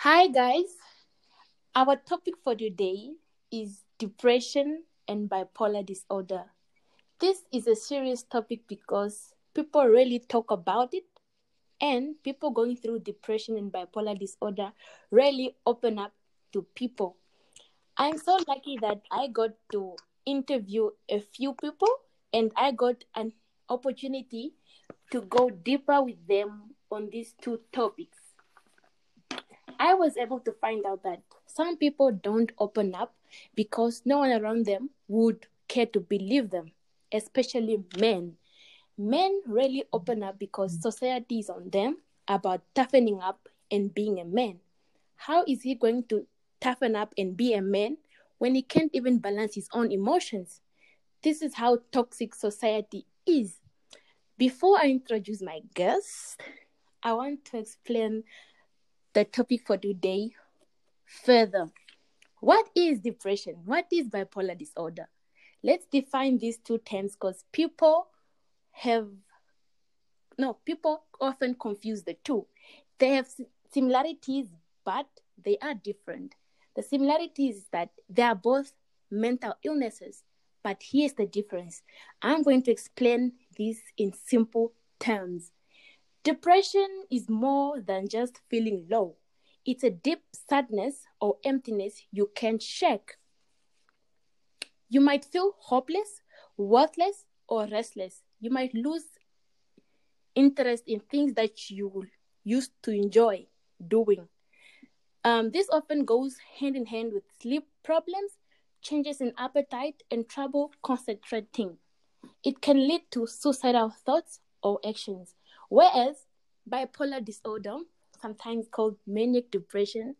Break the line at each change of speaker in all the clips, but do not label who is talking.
Hi, guys. Our topic for today is depression and bipolar disorder. This is a serious topic because people really talk about it, and people going through depression and bipolar disorder really open up to people. I'm so lucky that I got to interview a few people and I got an opportunity to go deeper with them on these two topics. I was able to find out that some people don't open up because no one around them would care to believe them, especially men. Men rarely open up because society is on them about toughening up and being a man. How is he going to toughen up and be a man when he can't even balance his own emotions? This is how toxic society is. Before I introduce my guest, I want to explain the topic for today further. What is depression? What is bipolar disorder? Let's define these two terms because people have no people often confuse the two. They have similarities, but they are different. The similarity is that they are both mental illnesses, but here's the difference. I'm going to explain this in simple terms. Depression is more than just feeling low. It's a deep sadness or emptiness you can't shake. You might feel hopeless, worthless, or restless. You might lose interest in things that you used to enjoy doing. Um, this often goes hand in hand with sleep problems, changes in appetite, and trouble concentrating. It can lead to suicidal thoughts or actions. Whereas bipolar disorder, sometimes called manic depression,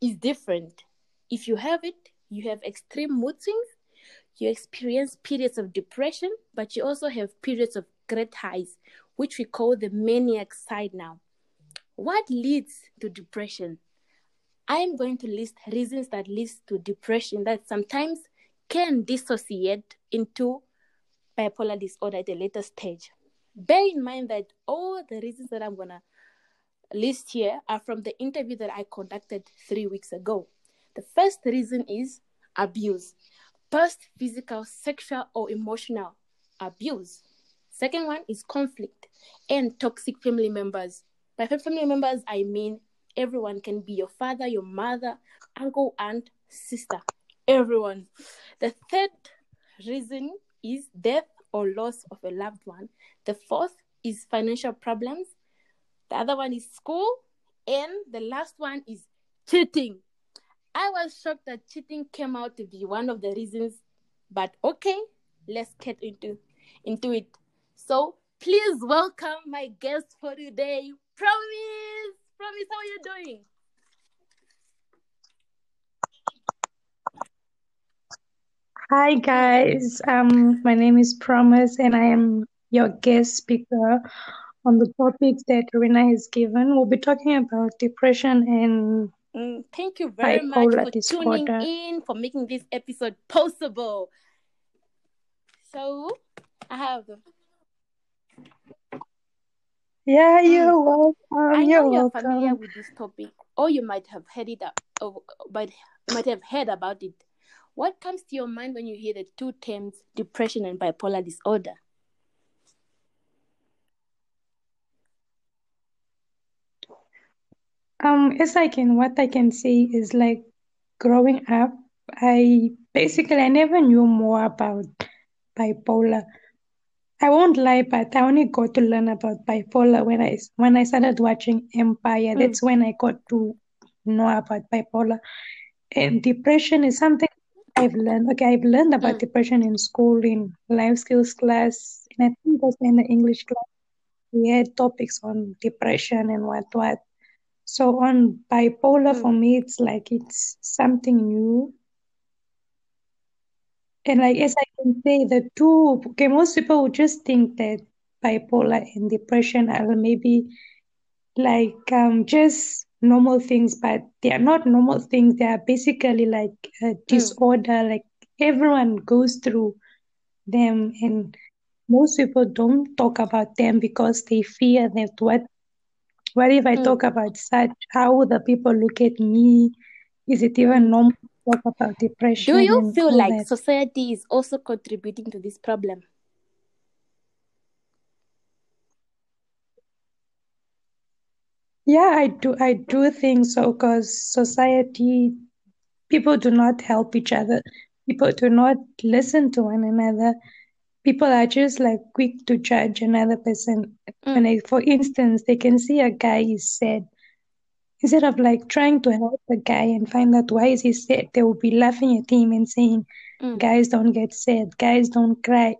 is different. If you have it, you have extreme mood swings, you experience periods of depression, but you also have periods of great highs, which we call the maniac side now. What leads to depression? I am going to list reasons that leads to depression that sometimes can dissociate into bipolar disorder at a later stage. Bear in mind that all the reasons that I'm gonna list here are from the interview that I conducted three weeks ago. The first reason is abuse. First, physical, sexual, or emotional abuse. Second one is conflict and toxic family members. By family members, I mean everyone can be your father, your mother, uncle, aunt, sister, everyone. The third reason is death or loss of a loved one. The fourth is financial problems. The other one is school. And the last one is cheating. I was shocked that cheating came out to be one of the reasons, but okay, let's get into into it. So please welcome my guest for today, Promise. Promise, how are you doing?
Hi guys, um, my name is Promise and I am your guest speaker on the topics that Rina has given. We'll be talking about depression and
Mm, thank you very much for tuning in, for making this episode possible. So, I have,
Yeah,
Mm.
you're welcome.
I
You're
know you're familiar with this topic, or you might have heard it, up, or but might have heard about it. What comes to your mind when you hear the two terms depression and bipolar disorder?
Um, as I can, what I can say is like growing up, I basically I never knew more about bipolar. I won't lie, but I only got to learn about bipolar when I when I started watching Empire.
Mm.
That's when I got to know about bipolar. And depression is something I've learned. Okay, I've learned about
Mm.
depression in school in life skills class, and I think also in the English class we had topics on depression and what what. So on bipolar,
Mm.
for me, it's like it's something new. And like as I can say, the two, okay, most people would just think that bipolar and depression are maybe like um just normal things, but they are not normal things. They are basically like a
Mm.
disorder. Like everyone goes through them, and most people don't talk about them because they fear that what What if I
Mm.
talk about such? How would the people look at me? Is it even normal to talk about depression?
Do you feel like
that?
society is also contributing to this problem?
Yeah, I do. I do think so because society, people do not help each other. People do not listen to one another. People are just like quick to judge another person. When
Mm.
I, for instance, they can see a guy is sad. Instead of like trying to help the guy and find out why is he sad, they will be laughing at him and saying,
Mm.
guys don't get sad, guys don't cry.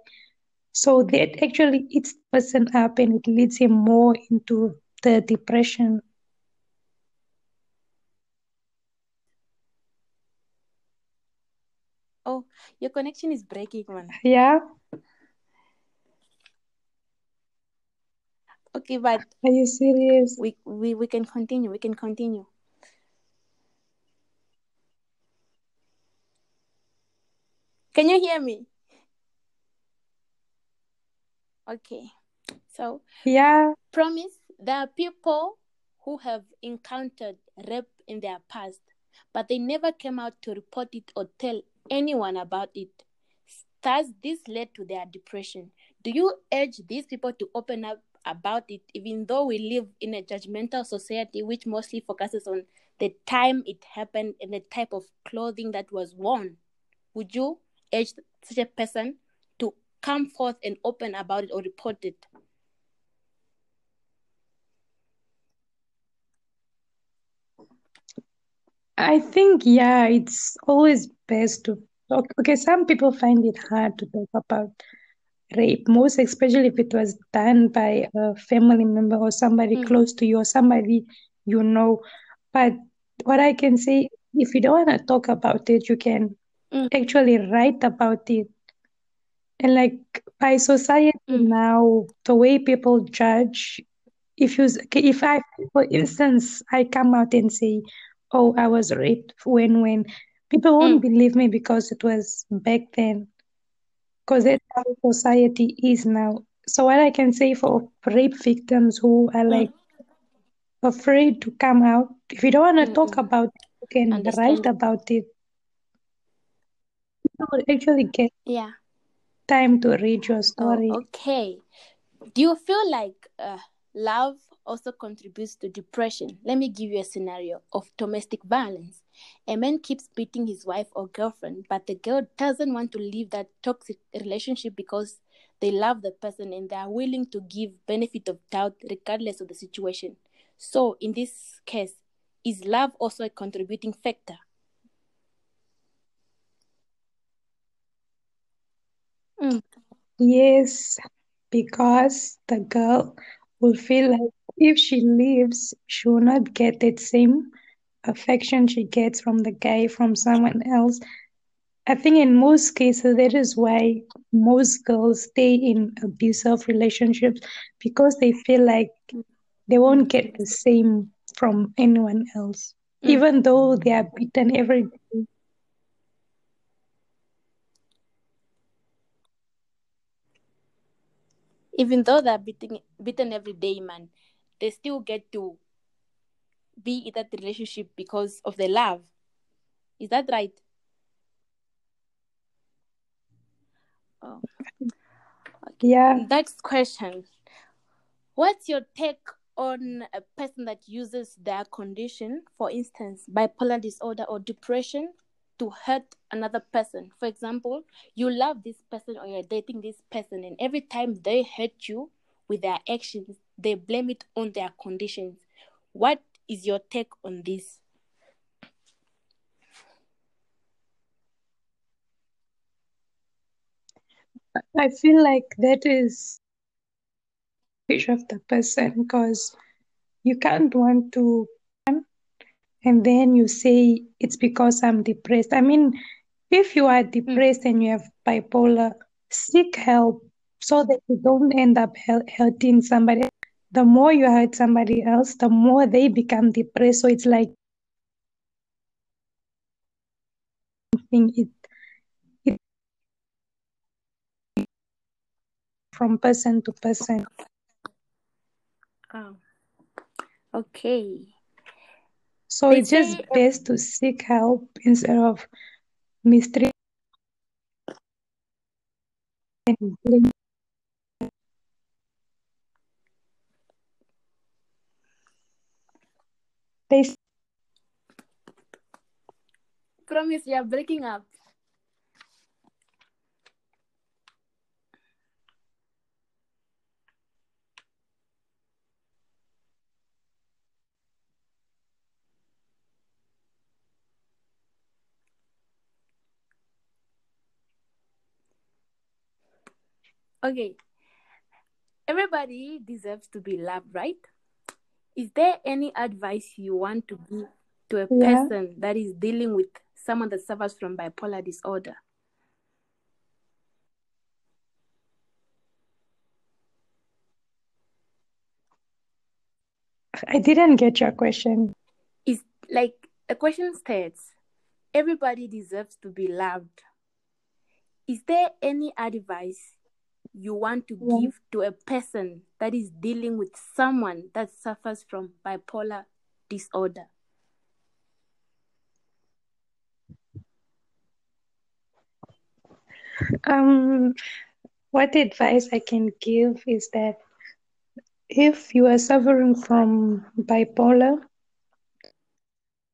So that actually eats the person up and it leads him more into the depression.
Oh, your connection is breaking, man.
Yeah?
Okay, but
Are you serious?
we we, we can continue. We can continue. Can you hear me? Okay. So,
Yeah,
promise there are people who have encountered rape in their past, but they never came out to report it or tell anyone about it. Thus, this led to their depression. Do you urge these people to open up about it, even though we live in a judgmental society which mostly focuses on the time it happened and the type of clothing that was worn? Would you urge such a person to come forth and open about it or report it?
I think, yeah, it's always best to talk. Okay, some people find it hard to talk about rape, most especially if it was done by a family member or somebody
Mm.
close to you or somebody you know. But what I can say, if you don't want to talk about it, you can
Mm.
actually write about it. And like by society
Mm.
now, the way people judge, if you, if I, for instance, I come out and say, "Oh, I was raped," when when people won't
Mm.
believe me because it was back then, because that's how society is now. So what I can say for rape victims who are like
Mm.
afraid to come out, if you don't want to talk
Mm-mm.
about it, you can write about it. You will actually get
Yeah.
time to read your
Oh,
story.
okay. Do you feel like uh, love also contributes to depression? Let me give you a scenario of domestic violence. A man keeps beating his wife or girlfriend, but the girl doesn't want to leave that toxic relationship because they love the person and they are willing to give benefit of doubt regardless of the situation. So, in this case, is love also a contributing factor? Mm,
Yes, because the girl will feel like if she leaves, she will not get that same affection she gets from the guy from someone else. I think in most cases, that is why most girls stay in abusive relationships because they feel like they won't get the same from anyone else,
Mm.
even though they are beaten every day.
Even though they're beating, beaten every day, man, they still get to be in that relationship because of the love. Is that right? Oh.
Yeah,
Next question. What's your take on a person that uses their condition, for instance, bipolar disorder or depression, to hurt another person? For example, you love this person or you're dating this person, and every time they hurt you with their actions, they blame it on their conditions. What is your take on this?
I feel like that is of the person because you can't want to and then you say it's because I'm depressed. I mean, if you are hmm. depressed and you have bipolar, seek help so that you don't end up hurting somebody. The more you hurt somebody else, the more they become depressed. So it's like it it from person to person.
Oh. Okay.
So
They
it's just best to seek help instead of mistreating and blaming. They
Promise you're breaking up. Okay. Everybody deserves to be loved, right? Is there any advice you want to give to a
Yeah.
person that is dealing with someone that suffers from bipolar disorder?
I didn't get your question.
Is like the question states everybody deserves to be loved. Is there any advice you want to
Yeah.
give to a person that is dealing with someone that suffers from bipolar disorder?
Um, what advice I can give is that if you are suffering from bipolar,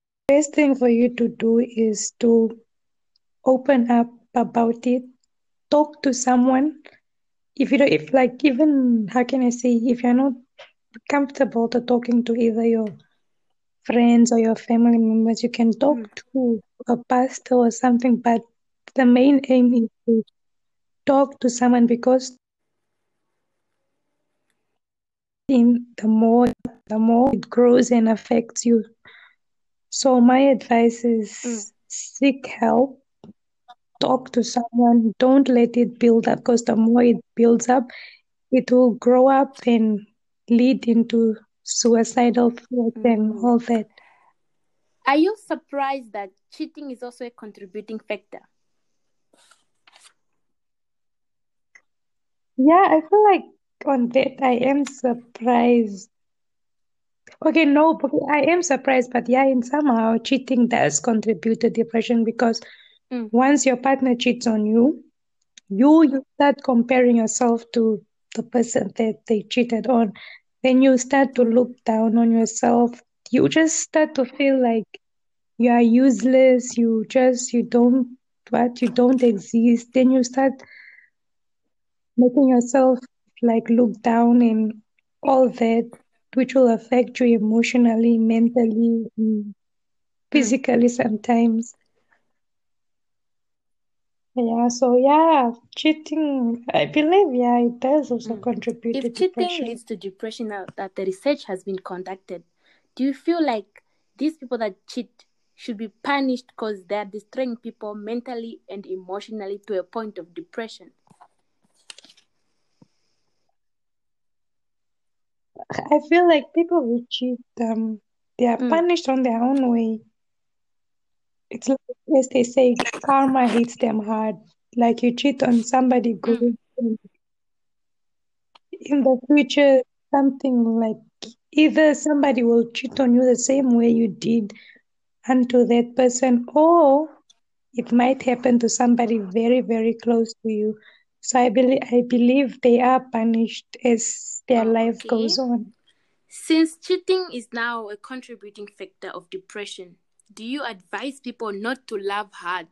the best thing for you to do is to open up about it, talk to someone. If you don't, if like even how can I say, if you're not comfortable to talking to either your friends or your family members, you can talk
Mm.
to a pastor or something. But the main aim is to talk to someone because in the more the more it grows and affects you. So my advice is
Mm.
seek help, talk to someone, don't let it build up because the more it builds up, it will grow up and lead into suicidal thoughts and
Mm.
all that.
Are you surprised that cheating is also a contributing factor?
Yeah, I feel like on that I am surprised. Okay, no, I am surprised, but yeah, in somehow cheating does contribute to depression because
Mm.
once your partner cheats on you, you you start comparing yourself to the person that they cheated on. Then you start to look down on yourself. You just start to feel like you are useless. You just you don't what you don't exist. Then you start making yourself like look down and all that, which will affect you emotionally, mentally, mm, physically sometimes. Yeah, so yeah, cheating, I believe, yeah, it does also
Mm.
contribute to
If cheating leads to depression, now that the research has been conducted, do you feel like these people that cheat should be punished because they are destroying people mentally and emotionally to a point of depression?
I feel like people who cheat, um, they are
Mm.
punished on their own way. It's like, as they say, karma hits them hard. Like you cheat on somebody mm. good, in the future, something like either somebody will cheat on you the same way you did unto that person, or it might happen to somebody very, very close to you. So I believe I believe they are punished as their
Oh,
life
okay.
goes on.
Since cheating is now a contributing factor of depression, do you advise people not to love hard?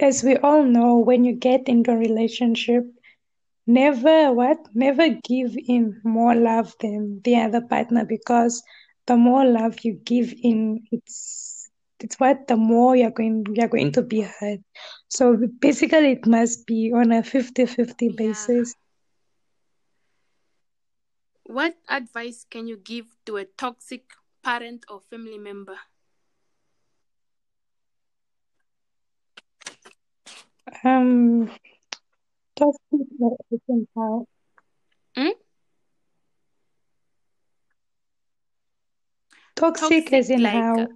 As we all know, when you get into a relationship, never what? Never give in more love than the other partner because the more love you give in, it's it's what the more you're going you're going to be hurt. So basically it must be on a 50-50
Yeah.
basis.
What advice can you give to a toxic parent or family member?
Um toxic as in how?
Hmm?
Toxic as
Toxic,
in
like
how?
uh,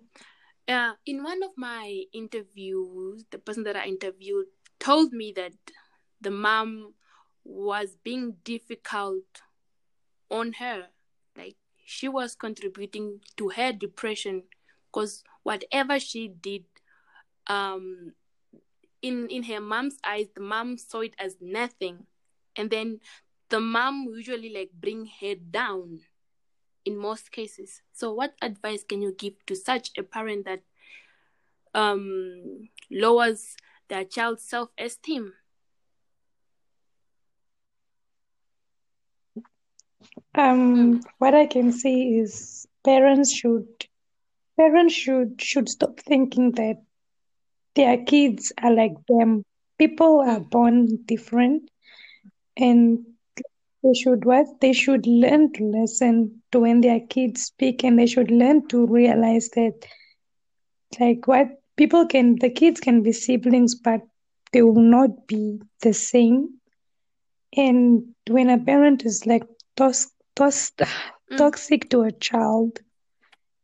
uh, in one of my interviews, the person that I interviewed told me that the mom was being difficult on her. Like she was contributing to her depression because whatever she did, um, in in her mom's eyes, the mom saw it as nothing, and then the mom usually like bring her down in most cases. So, what advice can you give to such a parent that um, lowers their child's self
Um, what I can say is parents should parents should should stop thinking that their kids are like them. People are born different, and they should what they should learn to listen to when their kids speak, and they should learn to realize that like what people can the kids can be siblings, but they will not be the same. And when a parent is like tos- tos- mm. toxic to a child,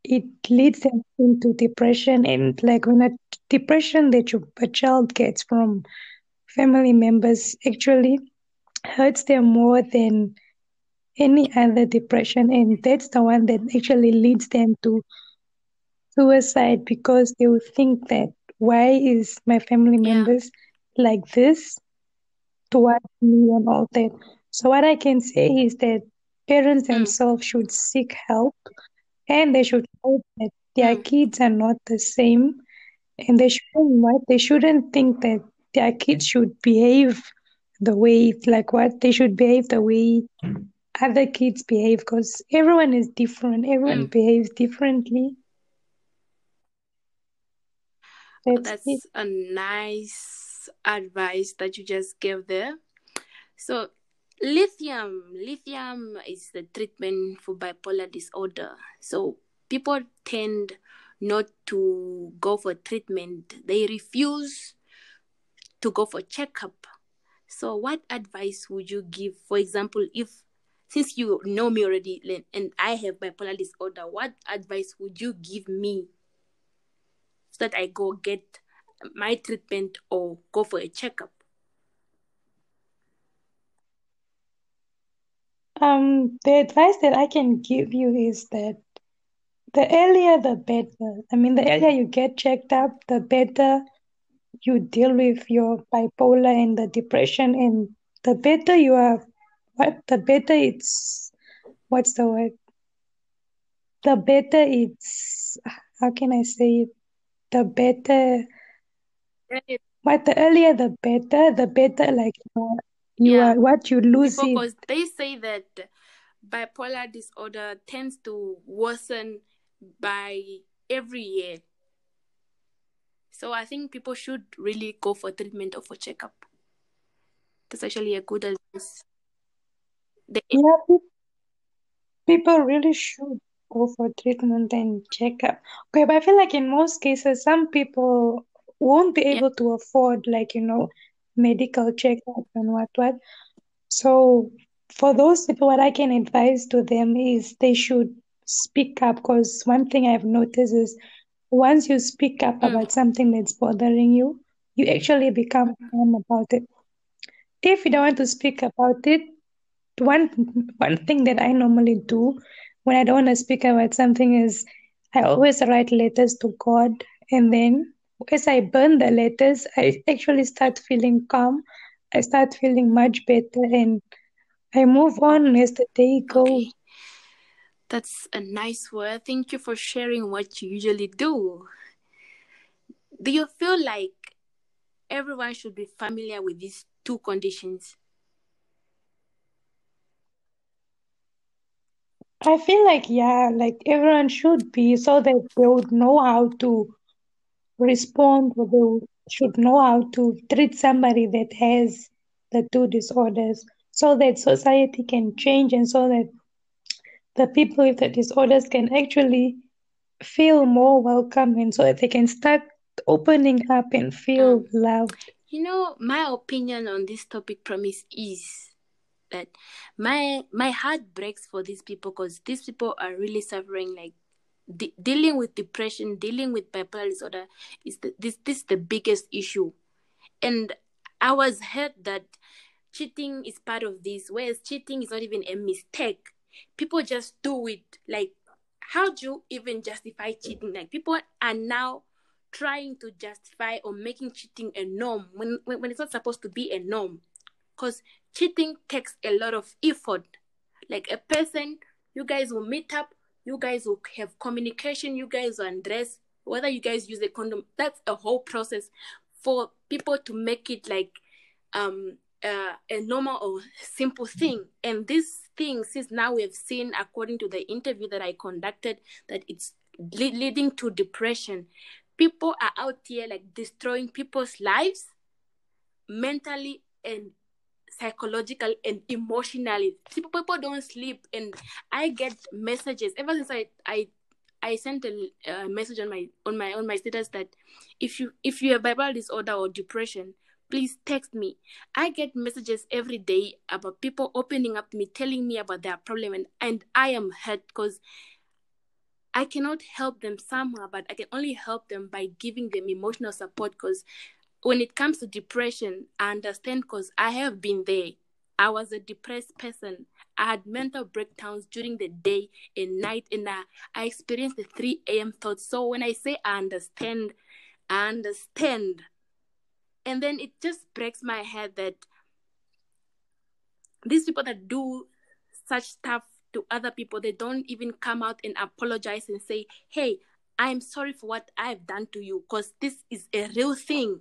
it leads them into depression. And like when a depression that you, a child gets from family members actually hurts them more than any other depression. And that's the one that actually leads them to suicide because they will think that why is my family
Yeah.
members like this towards me and all that. So what I can say is that parents
Mm.
themselves should seek help and they should know that their
Mm.
kids are not the same and they shouldn't what they shouldn't think that their kids should behave the way like what they should behave the way other kids behave because everyone is different everyone
Mm.
behaves differently that's, it.
That's a nice advice that you just gave there. So, lithium, lithium is the treatment for bipolar disorder. So, people tend not to go for treatment. They refuse to go for checkup. So, what advice would you give? For example, if since you know me already and I have bipolar disorder, what advice would you give me so that I go get my treatment or go for a checkup?
Um, the advice that I can give you is that the earlier the better. I mean, the earlier you get checked up, the better you deal with your bipolar and the depression, and the better you are, what the better it's, what's the word? The better it's, how can I say it? The better, what the earlier the better, the better like you you
Yeah.
are what you lose it.
Because they say that bipolar disorder tends to worsen by every year. So I think people should really go for treatment or for checkup. That's actually a good advice. The,
Yeah, people really should go for treatment and checkup. Okay, but I feel like in most cases, some people won't be
Yeah.
able to afford, like, you know, medical checkup and what what. So for those people, what I can advise to them is they should speak up because one thing I've noticed is once you speak up
Mm.
about something that's bothering you, you actually become calm about it. If you don't want to speak about it, one one thing that I normally do when I don't want to speak about something is I always write letters to God, and then as I burn the letters, I actually start feeling calm. I start feeling much better, and I move on as the day goes.
Okay. That's a nice word. Thank you for sharing what you usually do. Do you feel like everyone should be familiar with these two conditions?
I feel like yeah, like everyone should be so that they would know how to respond, or they should know how to treat somebody that has the two disorders, so that society can change and so that the people with the disorders can actually feel more welcome and so that they can start opening up and feel loved.
You know, my opinion on this topic promise is that my my heart breaks for these people because these people are really suffering like de- dealing with depression dealing with bipolar disorder is the, this this is the biggest issue and i was hurt that cheating is part of this, whereas cheating is not even a mistake. People just do it. Like, how do you even justify cheating? Like, people are now trying to justify or making cheating a norm when, when, when it's not supposed to be a norm. Because cheating takes a lot of effort. Like, a person, you guys will meet up, you guys will have communication, you guys will undress, whether you guys use a condom, that's a whole process for people to make it like um uh, a normal or simple thing. And this thing, since now we have seen, according to the interview that I conducted, that it's le- leading to depression. People are out here like destroying people's lives mentally and psychological and emotionally. People, don't sleep, and I get messages ever since I I I sent a uh, message on my on my on my status that if you if you have bipolar disorder or depression, please text me. I get messages every day about people opening up to me, telling me about their problem, and, and I am hurt because I cannot help them somehow, but I can only help them by giving them emotional support. Because when it comes to depression, I understand because I have been there. I was a depressed person. I had mental breakdowns during the day and night, and I, I experienced the 3 a.m. thoughts. So when I say I understand, I understand and then it just breaks my head that these people that do such stuff to other people they don't even come out and apologize and say hey i'm sorry for what i've done to you because this is a real thing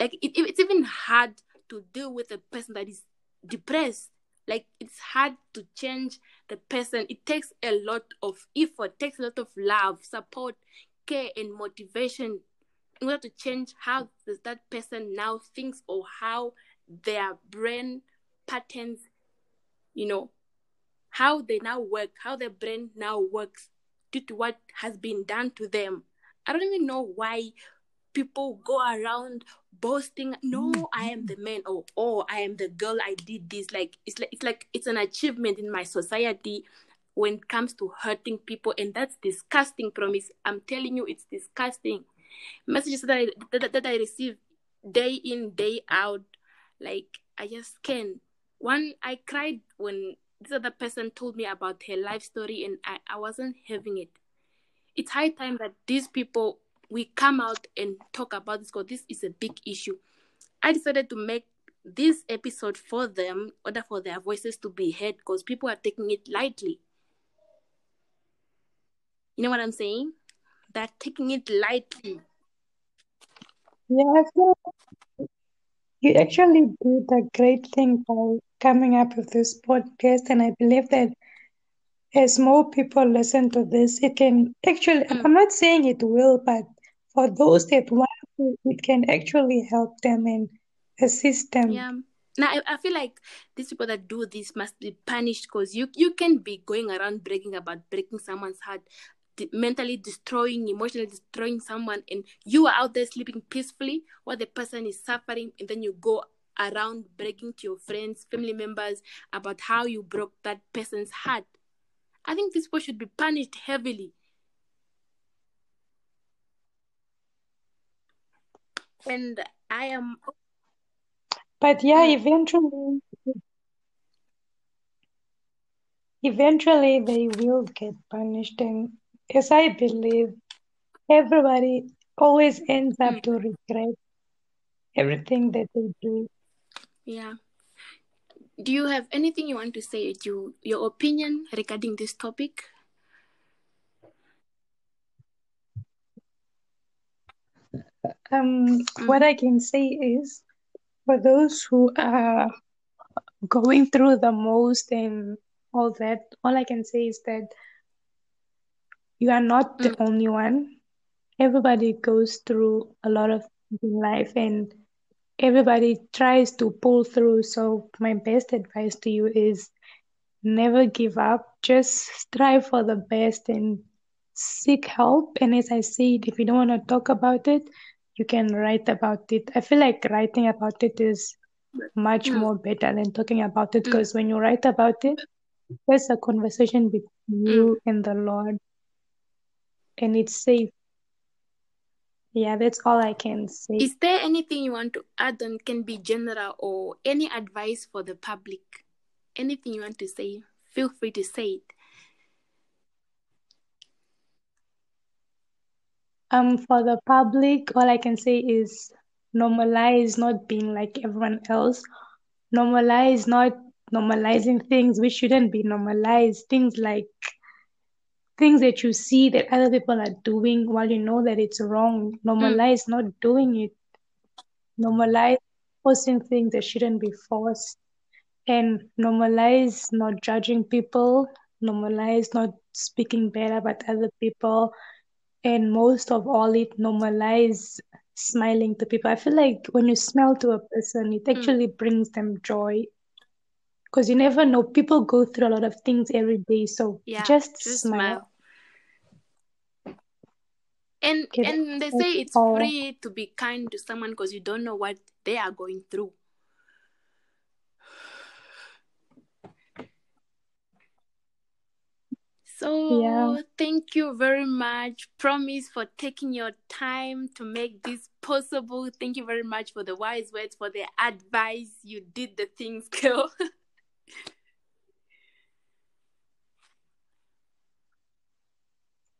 like it, it's even hard to deal with a person that is depressed like it's hard to change the person it takes a lot of effort takes a lot of love support care and motivation in order to change how that person now thinks or how their brain patterns, you know, how they now work, how their brain now works due to what has been done to them. I don't even know why people go around boasting no oh i am the man or oh i am the girl i did this like it's like it's like it's an achievement in my society when it comes to hurting people and that's disgusting promise i'm telling you it's disgusting messages that I that, that I receive day in day out. Like I just can't. One, I cried when this other person told me about her life story, and I, I wasn't having it. It's high time that these people we come out and talk about this because this is a big issue. I decided to make this episode for them, in order for their voices to be heard, because people are taking it lightly. You know what I'm saying? They're taking it lightly.
Yeah, I you actually did a great thing by coming up with this podcast, and I believe that as more people listen to this, it can actually,
Mm.
I'm not saying it will, but for those that want to, it can actually help them and assist them.
Yeah. Now I, I feel like these people that do this must be punished because you you can be going around bragging about breaking someone's heart, mentally destroying, emotionally destroying someone, and you are out there sleeping peacefully while the person is suffering, and then you go around bragging to your friends, family members about how you broke that person's heart. I think these people should be punished heavily. And I am
But yeah,
Mm.
eventually, eventually they will get punished, and as I believe, everybody always ends up
Mm.
to regret everything that they do.
yeah. Do you have anything you want to say? You your opinion regarding this topic?
Um, what
Mm.
I can say is for those who are going through the most and all that, all I can say is that you are not the
Mm.
only one. Everybody goes through a lot of in life and everybody tries to pull through. So my best advice to you is never give up. Just strive for the best and seek help. And as I said, if you don't want to talk about it, you can write about it. I feel like writing about it is much
Mm.
more better than talking about it
Mm.
because when you write about it, there's a conversation between you and the Lord, and it's safe. yeah, that's all I can say.
Is there anything you want to add on? Can be general or any advice for the public? Anything you want to say? Feel free to say it.
Um, for the public, all I can say is normalize not being like everyone else. Normalize not normalizing things which shouldn't be normalized. Things like things that you see that other people are doing while you know that it's wrong. Normalize not doing it. Normalize forcing things that shouldn't be forced. And normalize not judging people. Normalize not speaking bad about other people. And most of all, it normalize smiling to people. I feel like when you smile to a person, it hmm. actually brings them joy. Because you never know, people go through a lot of things every day. So
Yeah,
just,
just
smile.
smile. And
Okay,
and they say it's free to be kind to someone because you don't know what they are going through. So
Yeah.
thank you very much, Promise, for taking your time to make this possible. Thank you very much for the wise words, for the advice. You did the things, girl.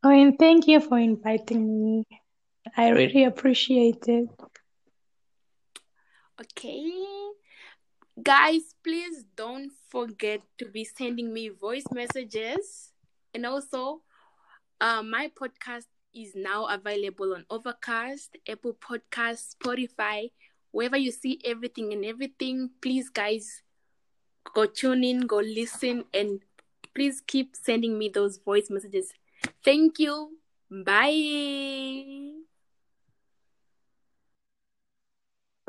Oh, and thank you for inviting me. I really appreciate it.
Okay. Guys, please don't forget to be sending me voice messages. And also, uh, my podcast is now available on Overcast, Apple Podcast, Spotify, wherever you see everything and everything. Please, guys, go tune in, go listen, and please keep sending me those voice messages. Thank you. Bye.